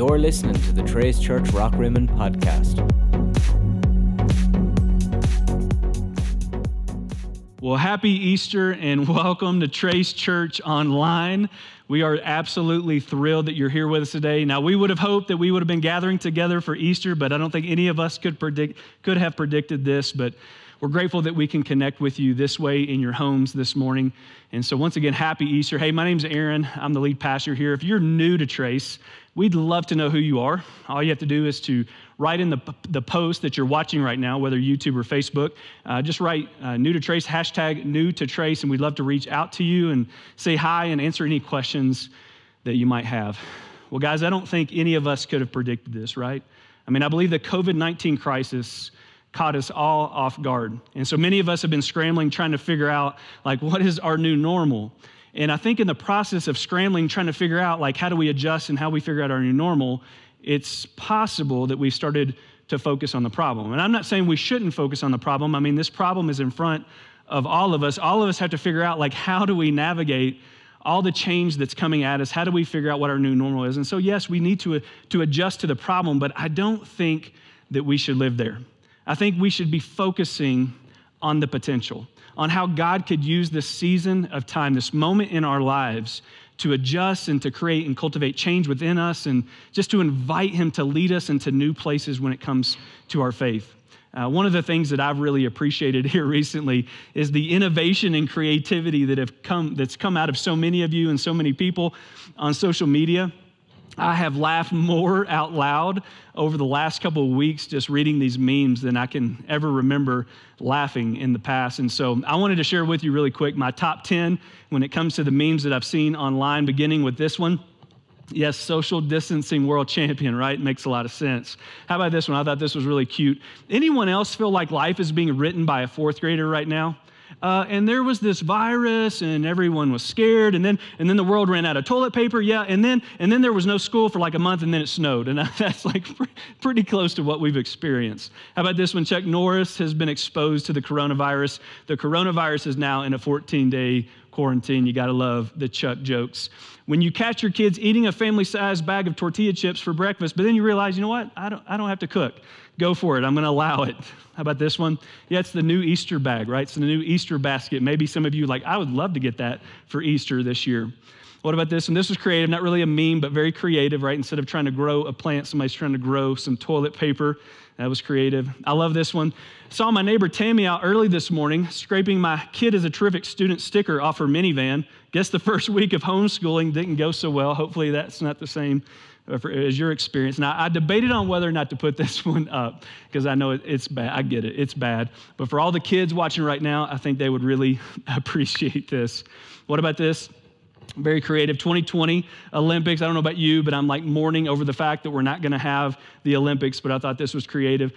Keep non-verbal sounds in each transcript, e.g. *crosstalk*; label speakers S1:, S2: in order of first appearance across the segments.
S1: You're listening to the Trace Church Rock Rockrimmon podcast.
S2: Well, happy Easter and *laughs* welcome to Trace Church Online. We are absolutely thrilled that you're here with us today. Now, we would have hoped that we would have been gathering together for Easter, but I don't think any of us could predict could have predicted this, but we're grateful that we can connect with you this way in your homes this morning. And so, once again, happy Easter. Hey, my name's Aaron. I'm the lead pastor here. If you're new to Trace, we'd love to know who you are. All you have to do is to write in the, the post that you're watching right now, whether YouTube or Facebook, uh, just write uh, new to Trace, hashtag new to Trace, and we'd love to reach out to you and say hi and answer any questions that you might have. Well, guys, I don't think any of us could have predicted this, right? I mean, I believe the COVID 19 crisis caught us all off guard. And so many of us have been scrambling trying to figure out like what is our new normal? And I think in the process of scrambling trying to figure out like how do we adjust and how we figure out our new normal, it's possible that we started to focus on the problem. And I'm not saying we shouldn't focus on the problem. I mean, this problem is in front of all of us. All of us have to figure out like how do we navigate all the change that's coming at us? How do we figure out what our new normal is? And so yes, we need to to adjust to the problem, but I don't think that we should live there. I think we should be focusing on the potential, on how God could use this season of time, this moment in our lives to adjust and to create and cultivate change within us and just to invite Him to lead us into new places when it comes to our faith. Uh, one of the things that I've really appreciated *laughs* here recently is the innovation and creativity that have come, that's come out of so many of you and so many people on social media. I have laughed more out loud over the last couple of weeks just reading these memes than I can ever remember laughing in the past. And so I wanted to share with you really quick my top 10 when it comes to the memes that I've seen online, beginning with this one. Yes, social distancing world champion, right? Makes a lot of sense. How about this one? I thought this was really cute. Anyone else feel like life is being written by a fourth grader right now? Uh, and there was this virus and everyone was scared and then and then the world ran out of toilet paper yeah and then and then there was no school for like a month and then it snowed and *laughs* that's like pretty close to what we've experienced. How about this one? Chuck norris has been exposed to the coronavirus. The coronavirus is now in a 14 day quarantine you got to love the chuck jokes when you catch your kids eating a family sized bag of tortilla chips for breakfast but then you realize you know what i don't, I don't have to cook go for it i'm to allow it *laughs* how about this one? Yeah, it's the new Easter bag, right? It's the new Easter basket. Maybe some of you like, I would love to get that for Easter this year. What about this And This was creative, not really a meme, but very creative, right? Instead of trying to grow a plant, somebody's trying to grow some toilet paper. That was creative. I love this one. Saw my neighbor Tammy out early this morning scraping my kid is a terrific student sticker off her minivan. Guess the first week of homeschooling didn't go so well. Hopefully that's not the same as your experience. Now, I debated on whether or not to put *laughs* this one up because I know it's bad. I get it, it's bad. But for all the kids watching right now, I think they would really *laughs* appreciate this. What about this? Very creative. 2020 Olympics. I don't know about you, but I'm like mourning over the fact that we're not going to have the Olympics, but I thought this was creative.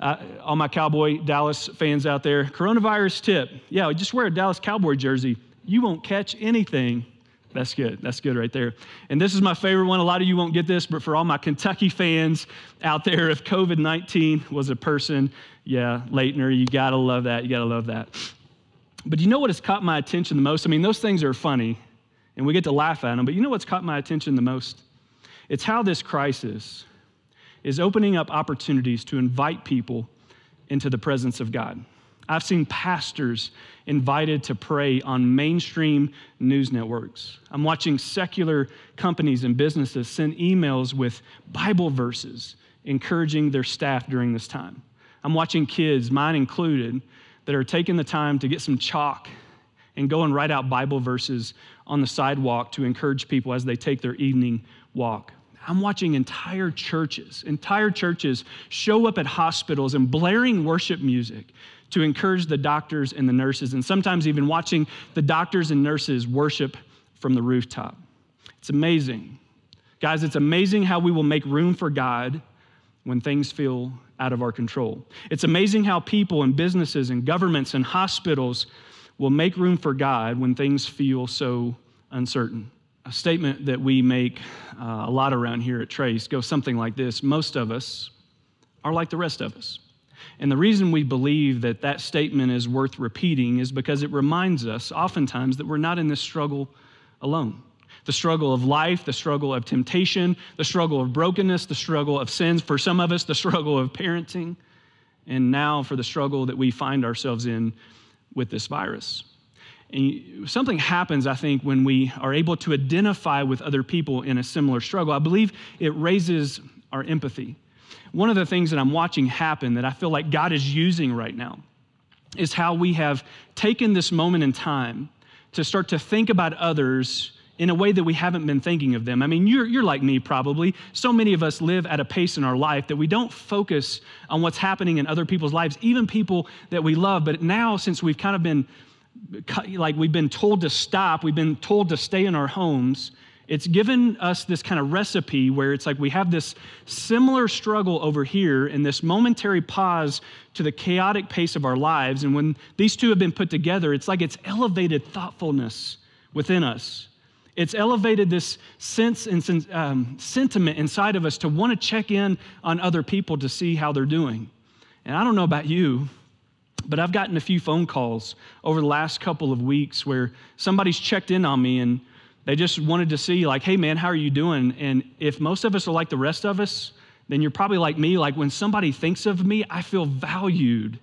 S2: Uh, all my Cowboy Dallas fans out there, coronavirus tip. Yeah, just wear a Dallas Cowboy jersey. You won't catch anything that's good. That's good right there. And this is my favorite one. A lot of you won't get this, but for all my Kentucky fans out there, if COVID 19 was a person, yeah, Laettner, you got to love that. You got to love that. But you know what has caught my attention the most? I mean, those things are funny and we get to laugh at them, but you know what's caught my attention the most? It's how this crisis is opening up opportunities to invite people into the presence of God. I've seen pastors invited to pray on mainstream news networks. I'm watching secular companies and businesses send emails with Bible verses encouraging their staff during this time. I'm watching kids, mine included, that are taking the time to get some chalk and go and write out Bible verses on the sidewalk to encourage people as they take their evening walk. I'm watching entire churches, entire churches show up at hospitals and blaring worship music to encourage the doctors and the nurses, and sometimes even watching the doctors and nurses worship from the rooftop. It's amazing. Guys, it's amazing how we will make room for God when things feel out of our control. It's amazing how people and businesses and governments and hospitals will make room for God when things feel so uncertain. A statement that we make uh, a lot around here at Trace goes something like this Most of us are like the rest of us. And the reason we believe that that statement is worth repeating is because it reminds us oftentimes that we're not in this struggle alone. the struggle of life, the struggle of temptation, the struggle of brokenness, the struggle of sins. For some of us, the *laughs* struggle of parenting. And now for the struggle that we find ourselves in with this virus. And something happens, I think, when we are able to identify with other people in a similar struggle. I believe it raises our empathy. One of the things that I'm watching happen that I feel like God is using right now is how we have taken this moment in time to start to think about others in a way that we haven't been thinking of them. I mean, you're, you're like me probably. So many of us live at a pace in our life that we don't focus on what's happening in other people's lives, even people that we love. But now, since we've kind of been like we've been told to stop, we've been told to stay in our homes, it's given us this kind of recipe where it's like we have this similar struggle over here and this momentary pause to the chaotic pace of our lives. And when these two have been put together, it's like it's elevated thoughtfulness within us. It's elevated this sense and um, sentiment inside of us to want to check in on other people to see how they're doing. And I don't know about you, but I've gotten a few phone calls over the last couple of weeks where somebody's checked in on me and they just wanted to see, like, hey, man, how are you doing? And if most of us are like the rest of us, then you're probably like me. Like, when somebody thinks of me, I feel valued.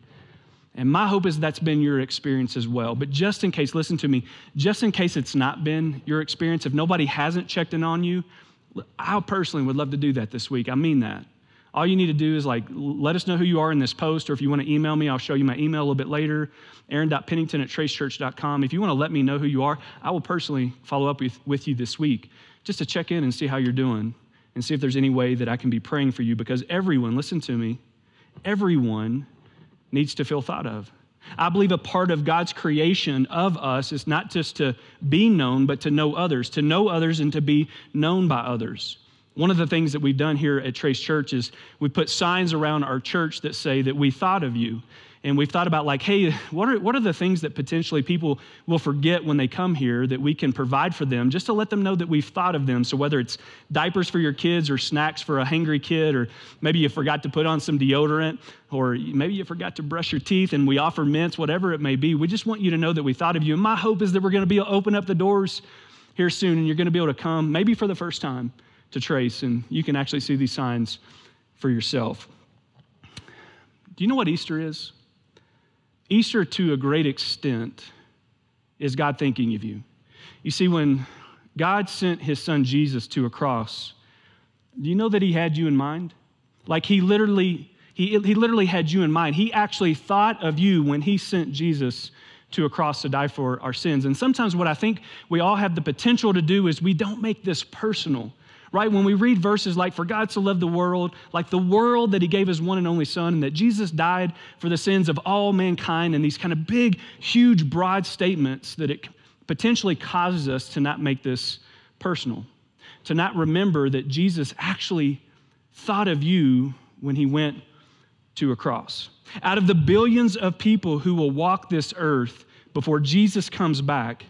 S2: And my hope is that's been your experience as well. But just in case, listen to me, just in case it's not been your experience, if nobody hasn't checked in on you, I personally would love to do that this week. I mean that. All you need to do is like let us know who you are in this post, or if you want to email me, I'll show you my email a little bit later, aaron.pennington at tracechurch.com. If you want to let me know who you are, I will personally follow up with, with you this week just to check in and see how you're doing and see if there's any way that I can be praying for you because everyone, listen to me, everyone needs to feel thought of. I believe a part of God's creation of us is not just to be known, but to know others, to know others and to be known by others. One of the things that we've done here at Trace Church is we put signs around our church that say that we thought of you. And we've thought about, like, hey, what are, what are the things that potentially people will forget when they come here that we can provide for them just to let them know that we've thought of them? So, whether it's diapers for your kids or snacks for a hangry kid, or maybe you forgot to put on some deodorant, or maybe you forgot to brush your teeth and we offer mints, whatever it may be, we just want you to know that we thought of you. And my hope is that we're going to be able to open up the doors here soon and you're going to be able to come, maybe for the first time to trace, and you can actually see these signs for yourself. Do you know what Easter is? Easter, to a great extent, is God thinking of you. You see, when God sent his son Jesus to a cross, do you know that he had you in mind? Like he literally, he, he literally had you in mind. He actually thought of you when he sent Jesus to a cross to die for our sins. And sometimes what I think we all have the potential to do is we don't make this personal right? When we read verses like, For God so loved the world, like the world that He gave His one and only Son, and that Jesus died for the sins of all mankind, and these kind of big, huge, broad statements that it potentially causes us to not make this personal, to not remember that Jesus actually thought of you when He went to a cross. Out of the billions of people who will walk this earth before Jesus comes back,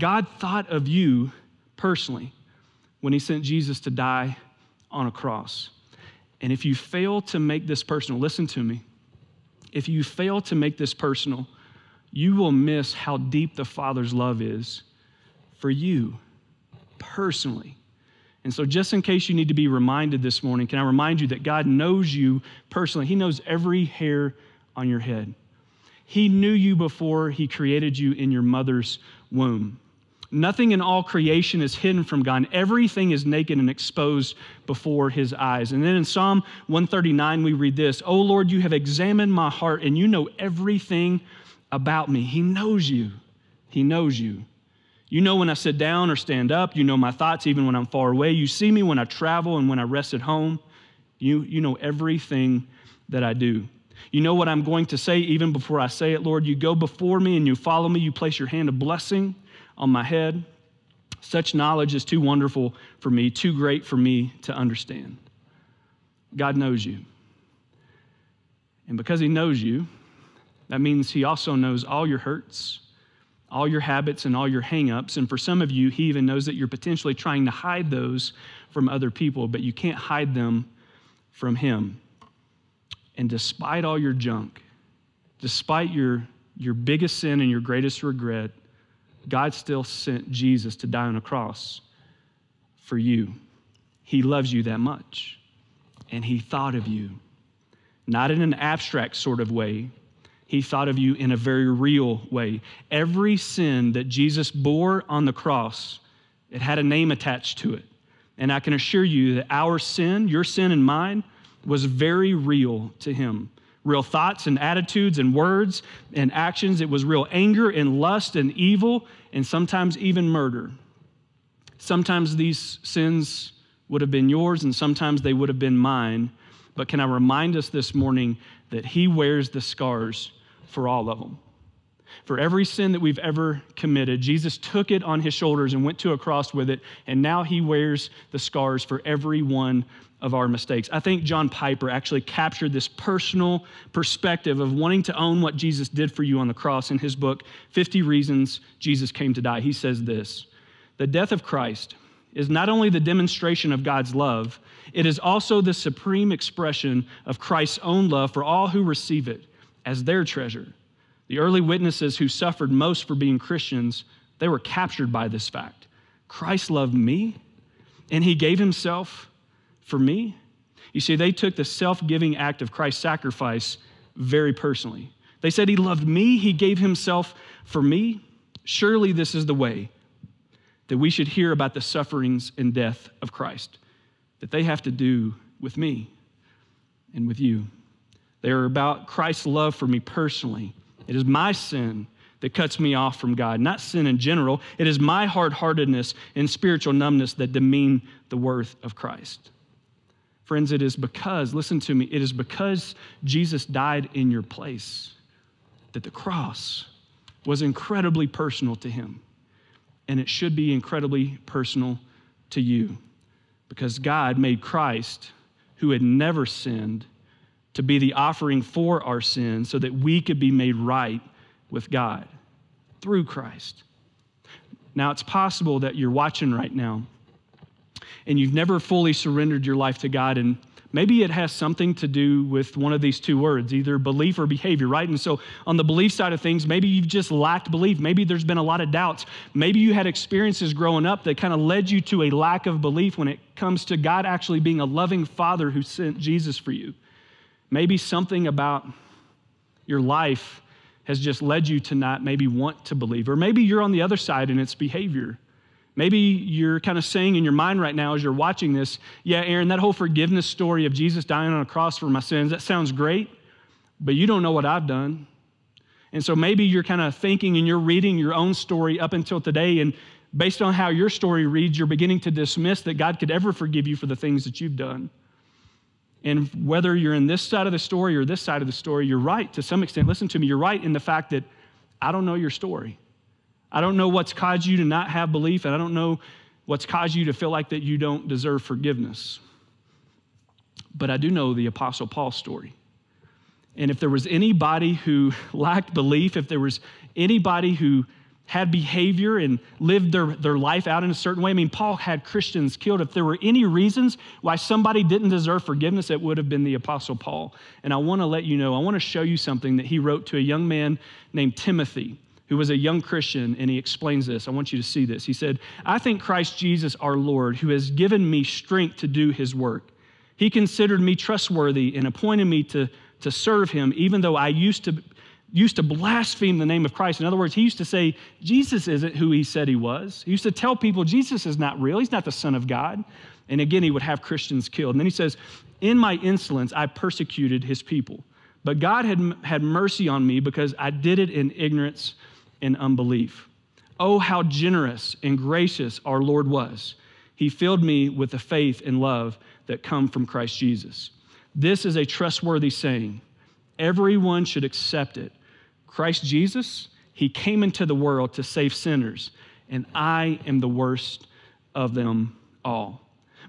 S2: God thought of you personally when he sent Jesus to die on a cross. And if you fail to make this personal, listen to me. If you fail to make this personal, you will miss how deep the Father's love is for you personally. And so, just in case you need to be reminded this morning, can I remind you that God knows you personally? He knows every hair on your head. He knew you before He created you in your mother's womb. Nothing in all creation is hidden from God. Everything is naked and exposed before his eyes. And then in Psalm 139, we read this Oh Lord, you have examined my heart and you know everything about me. He knows you. He knows you. You know when I sit down or stand up. You know my thoughts even when I'm far away. You see me when I travel and when I rest at home. You, you know everything that I do. You know what I'm going to say even before I say it, Lord. You go before me and you follow me. You place your hand of blessing on my head. Such knowledge is too wonderful for me, too great for me to understand. God knows you. And because He knows you, that means He also knows all your hurts, all your habits, and all your hangups. And for some of you, He even knows that you're potentially trying to hide those from other people, but you can't hide them from Him. And despite all your junk, despite your, your biggest sin and your greatest regret, God still sent Jesus to die on a cross for you. He loves you that much. And He thought of you, not in an abstract sort of way. He thought of you in a very real way. Every sin that Jesus bore on the cross, it had a name attached to it. And I can assure you that our sin, your sin and mine, was very real to him. Real thoughts and attitudes and words and actions. It was real anger and lust and evil and sometimes even murder. Sometimes these sins would have been yours and sometimes they would have been mine. But can I remind us this morning that he wears the scars for all of them? For every sin that we've ever committed, Jesus took it on his shoulders and went to a cross with it, and now he wears the scars for every one of our mistakes. I think John Piper actually captured this personal perspective of wanting to own what Jesus did for you on the cross in his book, 50 Reasons Jesus Came to Die. He says this The death of Christ is not only the demonstration of God's love, it is also the supreme expression of Christ's own love for all who receive it as their treasure. The early witnesses who suffered most for being Christians, they were captured by this fact. Christ loved me, and he gave himself for me. You see, they took the self giving act of Christ's sacrifice very personally. They said, He loved me, He gave Himself for me. Surely this is the way that we should hear about the sufferings and death of Christ, that they have to do with me and with you. They are about Christ's love for me personally it is my sin that cuts me off from God, not sin in general. It is my hard heartedness and spiritual numbness that demean the worth of Christ. Friends, it is because, listen to me, it is because Jesus died in your place that the cross was incredibly personal to him. And it should be incredibly personal to you because God made Christ, who had never sinned, to be the offering for our sins so that we could be made right with God through Christ. Now, it's possible that you're watching right now and you've never fully surrendered your life to God, and maybe it has something to do with one of these two words, either belief or behavior, right? And so, on the belief side of things, maybe you've just lacked belief. Maybe there's been a lot of doubts. Maybe you had experiences growing up that kind of led you to a lack of belief when it comes to God actually being a loving Father who sent Jesus for you. Maybe something about your life has just led you to not maybe want to believe. Or maybe you're on the other side and it's behavior. Maybe you're kind of saying in your mind right now as you're watching this, yeah, Aaron, that whole forgiveness story of Jesus dying on a cross for my sins, that sounds great, but you don't know what I've done. And so maybe you're kind of thinking and you're reading your own story up until today, and based on how your story reads, you're beginning to dismiss that God could ever forgive you for the things that you've done. And whether you're in this side of the story or this side of the story, you're right to some extent. Listen to me, you're right in the fact that I don't know your story. I don't know what's caused you to not have belief, and I don't know what's caused you to feel like that you don't deserve forgiveness. But I do know the Apostle Paul's story. And if there was anybody who *laughs* lacked belief, if there was anybody who had behavior and lived their, their life out in a certain way. I mean, Paul had Christians killed. If there were any reasons why somebody didn't deserve forgiveness, it would have been the Apostle Paul. And I want to let you know, I want to show you something that he wrote to a young man named Timothy, who was a young Christian, and he explains this. I want you to see this. He said, I think Christ Jesus, our Lord, who has given me strength to do his work. He considered me trustworthy and appointed me to, to serve him, even though I used to used to blaspheme the name of Christ. In other words, he used to say, Jesus isn't who he said he was. He used to tell people, Jesus is not real. He's not the Son of God. And again, he would have Christians killed. And then he says, In my insolence, I persecuted his people. But God had, had mercy on me because I did it in ignorance and unbelief. Oh, how generous and gracious our Lord was. He filled me with the faith and love that come from Christ Jesus. This is a trustworthy saying. Everyone should accept it. Christ Jesus, he came into the world to save sinners, and I am the worst of them all.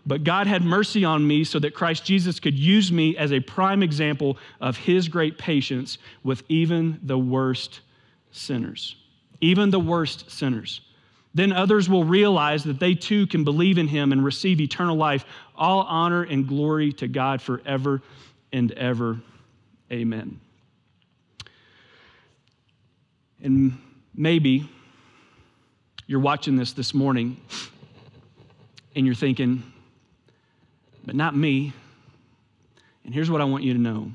S2: But God had mercy on me so that Christ Jesus could use me as a prime example of his great patience with even the worst sinners. Even the worst sinners. Then others will realize that they too can believe in him and receive eternal life. All honor and glory to God forever and ever. Amen. And maybe you're watching this this morning and you're thinking, but not me. And here's what I want you to know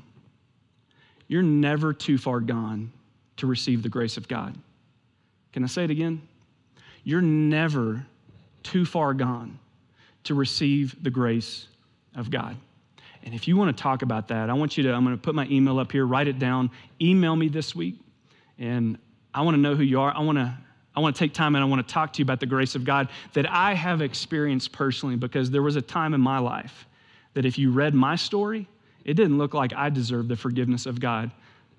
S2: you're never too far gone to receive the grace of God. Can I say it again? You're never too far gone to receive the grace of God. And if you want to talk about that, I want you to, I'm going to put my email up here, write it down, email me this week, and I want to know who you are. I want to I want to take time and I want to talk to you about the grace of God that I have experienced personally because there was a time in my life that if you read my story, it didn't look like I deserved the forgiveness of God.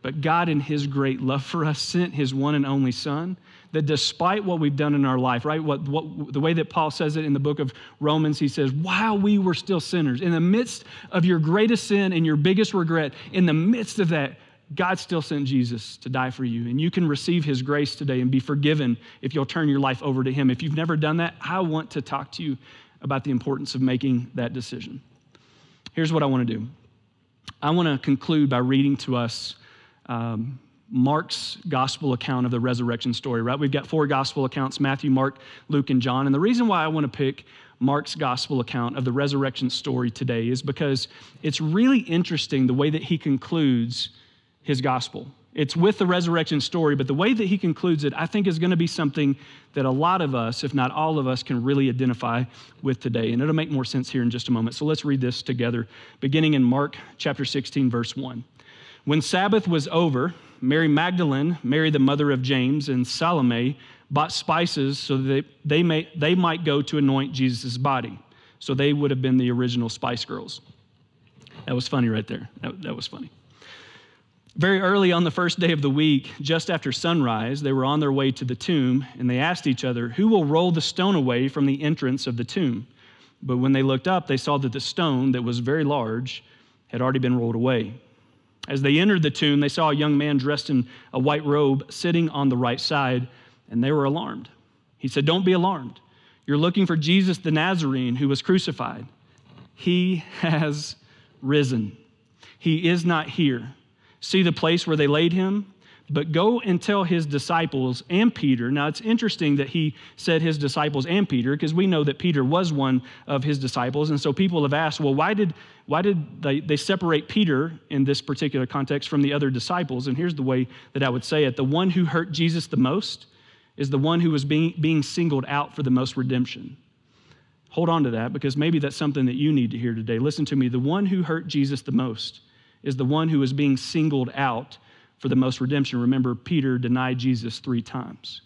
S2: But God, in His great love for us, sent His one and only Son. That despite what we've done in our life, right? What, what, the way that Paul says it in the book of Romans, he says, while we were still sinners, in the midst of your greatest sin and your biggest regret, in the midst of that, God still sent Jesus to die for you. And you can receive his grace today and be forgiven if you'll turn your life over to him. If you've never done that, I want to talk to you about the importance of making that decision. Here's what I want to do I want to conclude by reading to us um, Mark's gospel account of the resurrection story, right? We've got four gospel accounts Matthew, Mark, Luke, and John. And the reason why I want to pick Mark's gospel account of the resurrection story today is because it's really interesting the way that he concludes his gospel. It's with the resurrection story, but the way that he concludes it, I think, is going to be something that a lot of us, if not all of us, can really identify with today. And it'll make more sense here in just a moment. So let's read this together, beginning in Mark chapter 16, verse 1. When Sabbath was over, Mary Magdalene, Mary the mother of James, and Salome bought spices so that they, may, they might go to anoint Jesus' body. So they would have been the original Spice Girls. That was funny right there. That, that was funny. Very early on the first day of the week, just after sunrise, they were on their way to the tomb and they asked each other, Who will roll the stone away from the entrance of the tomb? But when they looked up, they saw that the stone that was very large had already been rolled away. As they entered the tomb, they saw a young man dressed in a white robe sitting on the right side, and they were alarmed. He said, Don't be alarmed. You're looking for Jesus the Nazarene who was crucified. He has risen. He is not here see the place where they laid him, but go and tell his disciples and Peter. Now, it's interesting that he said his disciples and Peter, because we know that Peter was one of his disciples. And so people have asked, well, why did, why did they, they separate Peter in this particular context from the other disciples? And here's the way that I would say it the one who hurt Jesus the most is the one who was being, being singled out for the most redemption. Hold on to that because maybe that's something that you need to hear today. Listen to me. The one who hurt Jesus the most is the one who is being singled out for the most redemption. Remember, Peter denied Jesus three times.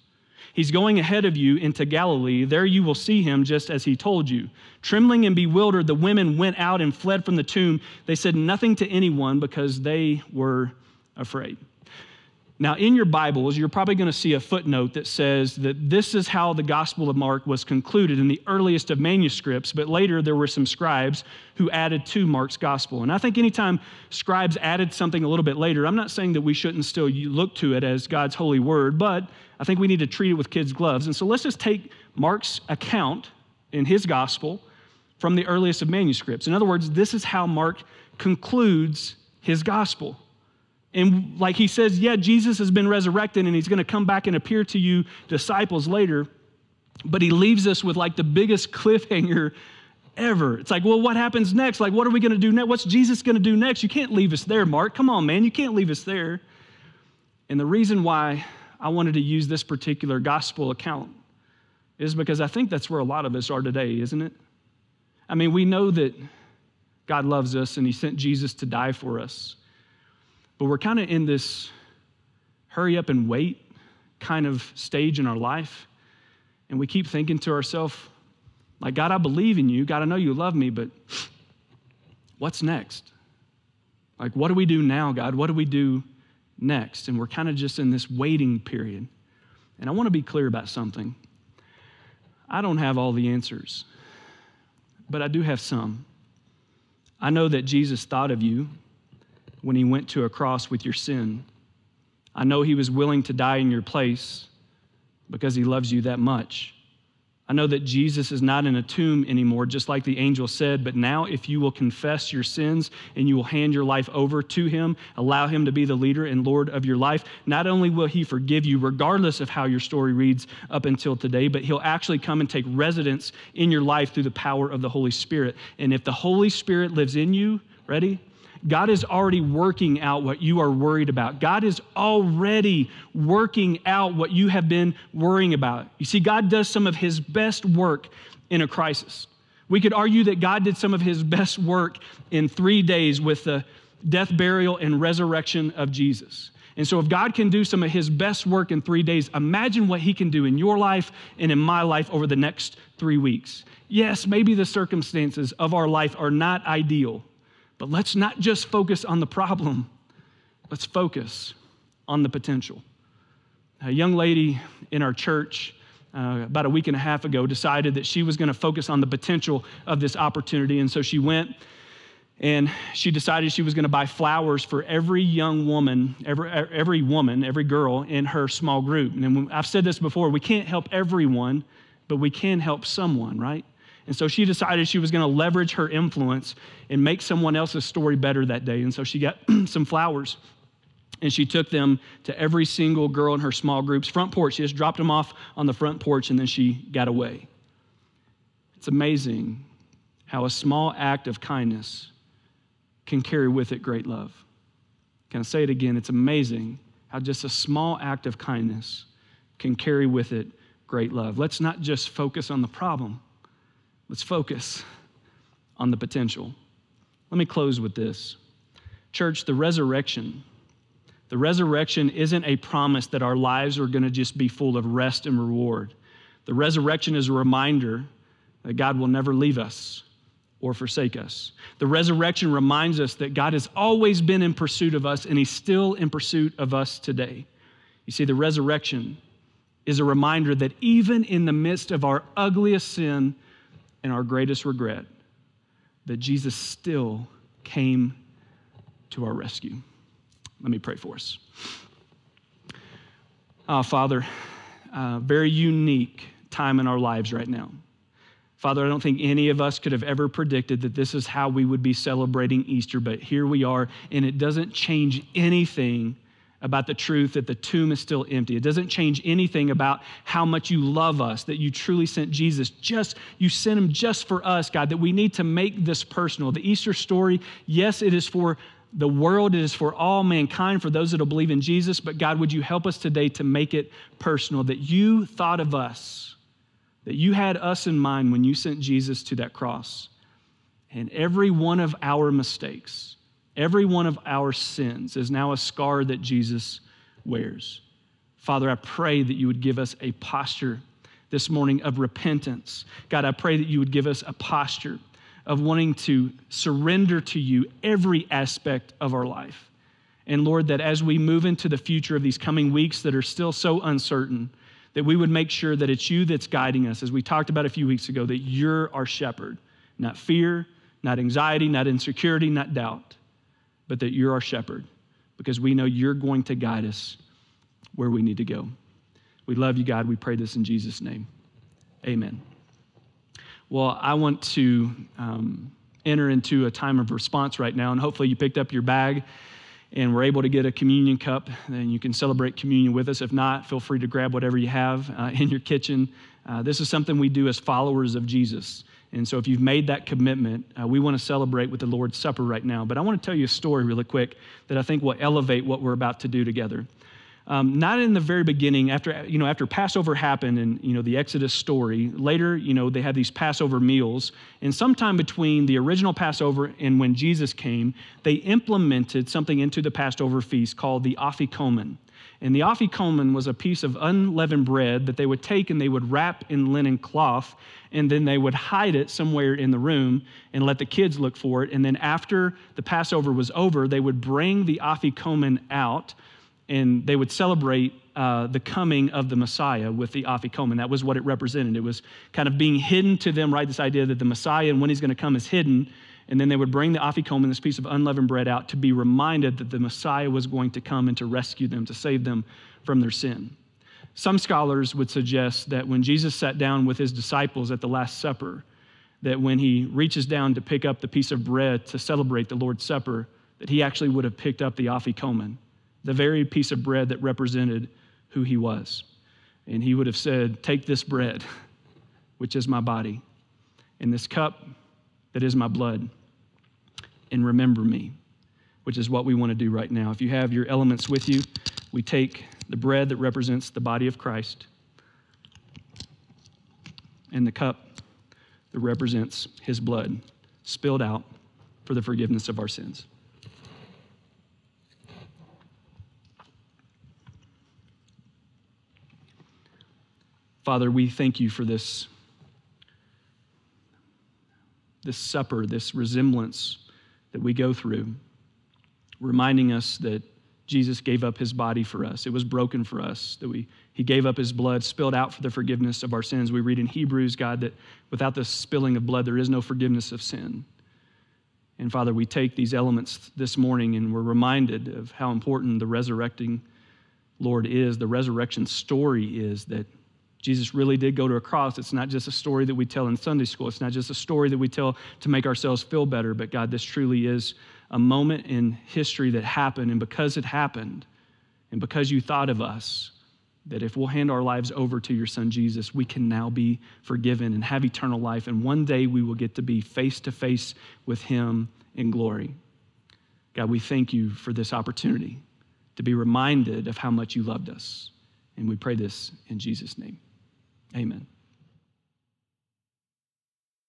S2: He's going ahead of you into Galilee. There you will see him just as he told you. Trembling and bewildered, the women went out and fled from the tomb. They said nothing to anyone because they were afraid. Now, in your Bibles, you're probably going to see a footnote that says that this is how the Gospel of Mark was concluded in the earliest of manuscripts, but later there were some scribes who added to Mark's Gospel. And I think anytime scribes added something a little bit later, I'm not saying that we shouldn't still look to it as God's holy word, but I think we need to treat it with kids' gloves. And so let's just take Mark's account in his Gospel from the earliest of manuscripts. In other words, this is how Mark concludes his Gospel. And like he says, yeah, Jesus has been resurrected and he's going to come back and appear to you disciples later. But he leaves us with like the biggest cliffhanger ever. It's like, well, what happens next? Like, what are we going to do next? What's Jesus going to do next? You can't leave us there, Mark. Come on, man. You can't leave us there. And the reason why I wanted to use this particular gospel account is because I think that's where a lot of us are today, isn't it? I mean, we know that God loves us and he sent Jesus to die for us. But we're kind of in this hurry up and wait kind of stage in our life. And we keep thinking to ourselves, like, God, I believe in you. God, I know you love me, but what's next? Like, what do we do now, God? What do we do next? And we're kind of just in this waiting period. And I want to be clear about something. I don't have all the answers, but I do have some. I know that Jesus thought of you when he went to a cross with your sin. I know he was willing to die in your place because he loves you that much. I know that Jesus is not in a tomb anymore, just like the angel said, but now if you will confess your sins and you will hand your life over to him, allow him to be the leader and Lord of your life, not only will he forgive you, regardless of how your story reads up until today, but he'll actually come and take residence in your life through the power of the Holy Spirit. And if the Holy Spirit lives in you, ready? God is already working out what you are worried about. God is already working out what you have been worrying about. You see, God does some of his best work in a crisis. We could argue that God did some of his best work in three days with the death, burial, and resurrection of Jesus. And so, if God can do some of his best work in three days, imagine what he can do in your life and in my life over the next three weeks. Yes, maybe the circumstances of our life are not ideal. But let's not just focus on the problem, let's focus on the potential. A young lady in our church uh, about a week and a half ago decided that she was going to focus on the potential of this opportunity. And so she went and she decided she was going to buy flowers for every young woman, every, every woman, every girl in her small group. And I've said this before we can't help everyone, but we can help someone, right? And so she decided she was going to leverage her influence and make someone else's story better that day. And so she got *clears throat* some flowers and she took them to every single girl in her small group's front porch. She just dropped them off on the front porch and then she got away. It's amazing how a small act of kindness can carry with it great love. Can I say it again? It's amazing how just a small act of kindness can carry with it great love. Let's not just focus on the problem Let's focus on the potential. Let me close with this. Church, the resurrection, the resurrection isn't a promise that our lives are going to just be full of rest and reward. The resurrection is a reminder that God will never leave us or forsake us. The resurrection reminds us that God has always been in pursuit of us and He's still in pursuit of us today. You see, the resurrection is a reminder that even in the midst of our ugliest sin, and our greatest regret that Jesus still came to our rescue. Let me pray for us. Uh, Father, uh, very unique time in our lives right now. Father, I don't think any of us could have ever predicted that this is how we would be celebrating Easter, but here we are, and it doesn't change anything about the truth that the tomb is still empty. It doesn't change anything about how much you love us, that you truly sent Jesus. Just, you sent him just for us, God, that we need to make this personal. The Easter story, yes, it is for the world, it is for all mankind, for those that will believe in Jesus, but God, would you help us today to make it personal, that you thought of us, that you had us in mind when you sent Jesus to that cross. And every one of our mistakes, Every one of our sins is now a scar that Jesus wears. Father, I pray that you would give us a posture this morning of repentance. God, I pray that you would give us a posture of wanting to surrender to you every aspect of our life. And Lord, that as we move into the future of these coming weeks that are still so uncertain, that we would make sure that it's you that's guiding us, as we talked about a few weeks ago, that you're our shepherd, not fear, not anxiety, not insecurity, not doubt but that you're our shepherd because we know you're going to guide us where we need to go. We love you, God. We pray this in Jesus' name. Amen. Well, I want to um, enter into a time of response right now, and hopefully you picked up your bag and we're able to get a communion cup, then you can celebrate communion with us. If not, feel free to grab whatever you have uh, *laughs* in your kitchen. Uh, this is something we do as followers of Jesus. And so, if you've made that commitment, uh, we want to celebrate with the Lord's Supper right now. But I want to tell you a story really quick that I think will elevate what we're about to do together. Um, not in the very beginning, after you know, after Passover happened and you know the Exodus story. Later, you know, they had these Passover meals, and sometime between the original Passover and when Jesus came, they implemented something into the Passover feast called the afikomen. And the afikomen was a piece of unleavened bread that they would take and they would wrap in linen cloth, and then they would hide it somewhere in the room and let the kids look for it. And then after the Passover was over, they would bring the afikomen out and they would celebrate uh, the coming of the Messiah with the afikomen. That was what it represented. It was kind of being hidden to them, right? This idea that the Messiah and when he's going to come is hidden and then they would bring the afikomen, this piece of unleavened bread, out to be reminded that the Messiah was going to come and to rescue them, to save them from their sin. Some scholars would suggest that when Jesus sat down with his disciples at the Last Supper, that when he reaches down to pick up the piece of bread to celebrate the Lord's Supper, that he actually would have picked up the afikomen, the very piece of bread that represented who he was. And he would have said, Take this bread, *laughs* which is my body, and this cup that is my blood, and remember me, which is what we want to do right now. If you have your elements with you, we take the bread that represents the body of Christ and the cup that represents his blood spilled out for the forgiveness of our sins. Father, we thank you for this, this supper, this resemblance that we go through, reminding us that Jesus gave up his body for us. It was broken for us, that we, he gave up his blood, spilled out for the forgiveness of our sins. We read in Hebrews, God, that without the spilling of blood, there is no forgiveness of sin. And Father, we take these elements this morning and we're reminded of how important the resurrecting Lord is, the resurrection story is that Jesus really did go to a cross. It's not just a story that we tell in Sunday school. It's not just a story that we tell to make ourselves feel better, but God, this truly is a moment in history that happened. And because it happened, and because you thought of us, that if we'll hand our lives over to your son Jesus, we can now be forgiven and have eternal life. And one day we will get to be face to face with him in glory. God, we thank you for this opportunity to be reminded of how much you loved us. And we pray this in Jesus' name. Amen.